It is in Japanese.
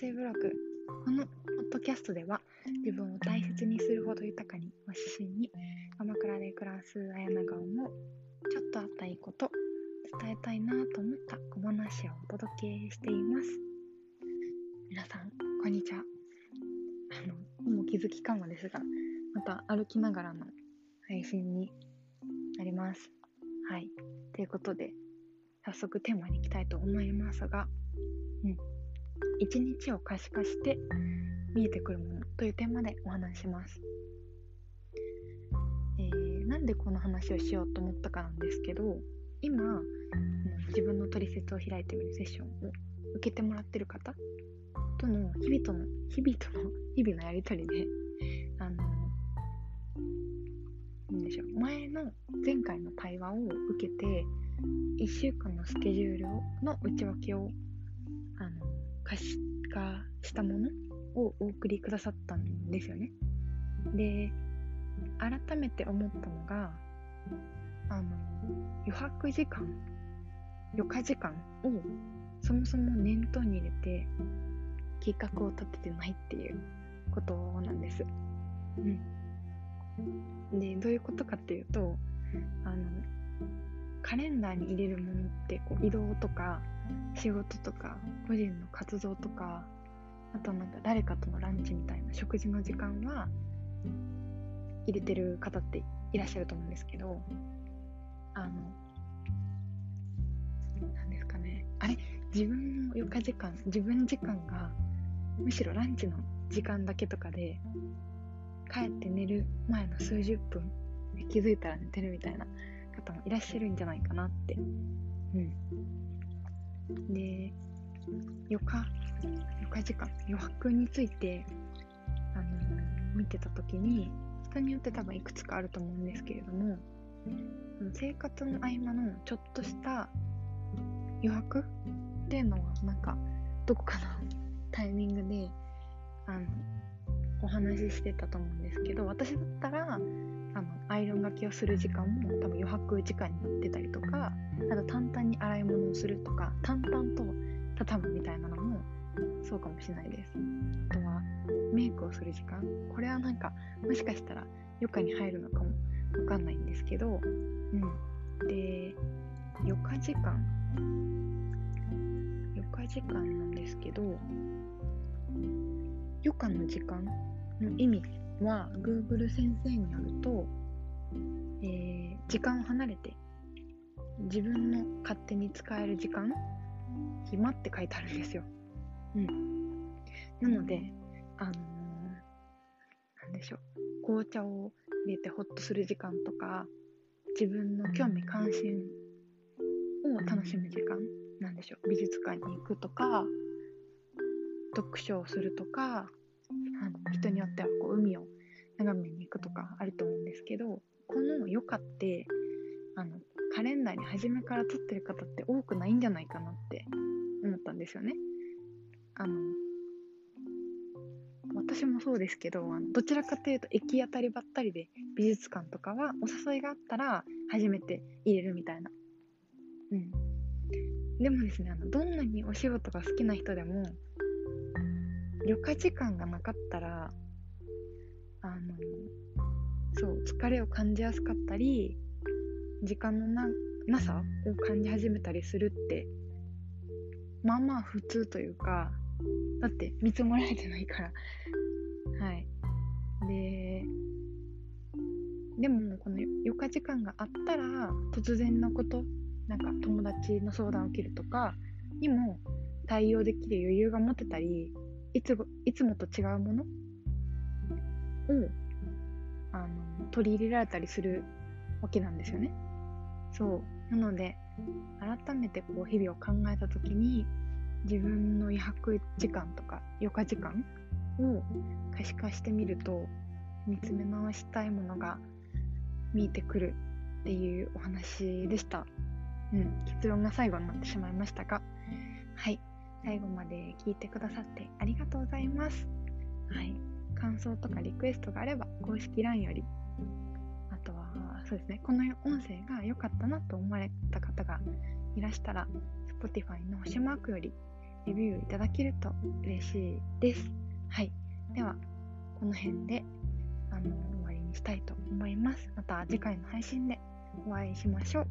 声ブログ。このポッドキャストでは自分を大切にするほど豊かにを指針に鎌倉で暮らす綾菜が思うちょっとあったいいこと伝えたいなと思った小話をお届けしています。皆さんこんにちは。あのもう気づきかもですがまた歩きながらの配信になります。はい。ということで早速テーマに行きたいと思いますがうん。一日を可視化して見えてくるものというテーマでお話します。えー、なんでこの話をしようと思ったかなんですけど今自分の取説を開いているセッションを受けてもらってる方との日々との日々との日々のやり取りであのなんでしょう前の前回の対話を受けて1週間のスケジュールの内訳をあの可視化したものをお送りくださったんですよね。で改めて思ったのがあの余白時間余暇時間をそもそも念頭に入れて計画を立ててないっていうことなんです。うん、でどういうことかっていうとあのカレンダーに入れるものってこう移動とか仕事とか個人の活動とかあとなんか誰かとのランチみたいな食事の時間は入れてる方っていらっしゃると思うんですけどあの何ですかね。あれ自分の余暇時間自分時間がむしろランチの時間だけとかで帰って寝る前の数十分気づいたら寝てるみたいな方もいらっしゃるんじゃないかなって。うん。で余暇余暇時間余白についてあの見てた時に人によって多分いくつかあると思うんですけれども生活の合間のちょっとした余白っていうのはなんかどこかのタイミングであのお話ししてたと思うんですけど私だったらあのアイロンがけをする時間も多分余白時間になってたりとかあと淡々に洗い物をするとか淡々と畳むみたいなのもそうかもしれないです。あとはメイクをする時間。これはなんかもしかしたら余暇に入るのかもわかんないんですけどうん。で余暇時間。余暇時間なんですけど余暇の時間の意味は Google 先生によると、えー、時間を離れて自分の勝手に使える時間暇って書いてあるんですよ。うん。なので、あのー、なんでしょう。紅茶を入れてホッとする時間とか、自分の興味関心を楽しむ時間なんでしょう。美術館に行くとか、読書をするとか、あの人によってはこう海を眺めに行くとかあると思うんですけどこの余暇ってあのカレンダーに初めから撮ってる方って多くないんじゃないかなって思ったんですよね。あの私もそうですけどあのどちらかというと行き当たりばったりで美術館とかはお誘いがあったら初めて入れるみたいな。うん、でもですねあのどんなにお仕事が好きな人でも余暇時間がなかったらあのそう疲れを感じやすかったり時間のななさを感じ始めたりするってまあまあ普通というかだって見積もられてないから。はい。ででもこの余暇時間があったら突然のことなんか友達の相談を受けるとかにも対応できる余裕が持てたりいついつもと違うもの？をあの取り入れられたりするわけなんですよね。そう。なので改めてこう日々を考えた時に自分の余白時間とか余暇時間を可視化してみると見つめ直したいものが見えてくるっていうお話でした。うん、結論が最後になってしまいましたが、はい、最後まで聞いてくださってありがとうございます。はい、感想とかリクエストがあれば公式 LINE よりあとはそうですね、この音声が良かったなと思われた方がいらしたら、Spotify の星マークよりレビューいただけると嬉しいです。はい。では、この辺であの終わりにしたいと思いますまた次回の配信でお会いしましょう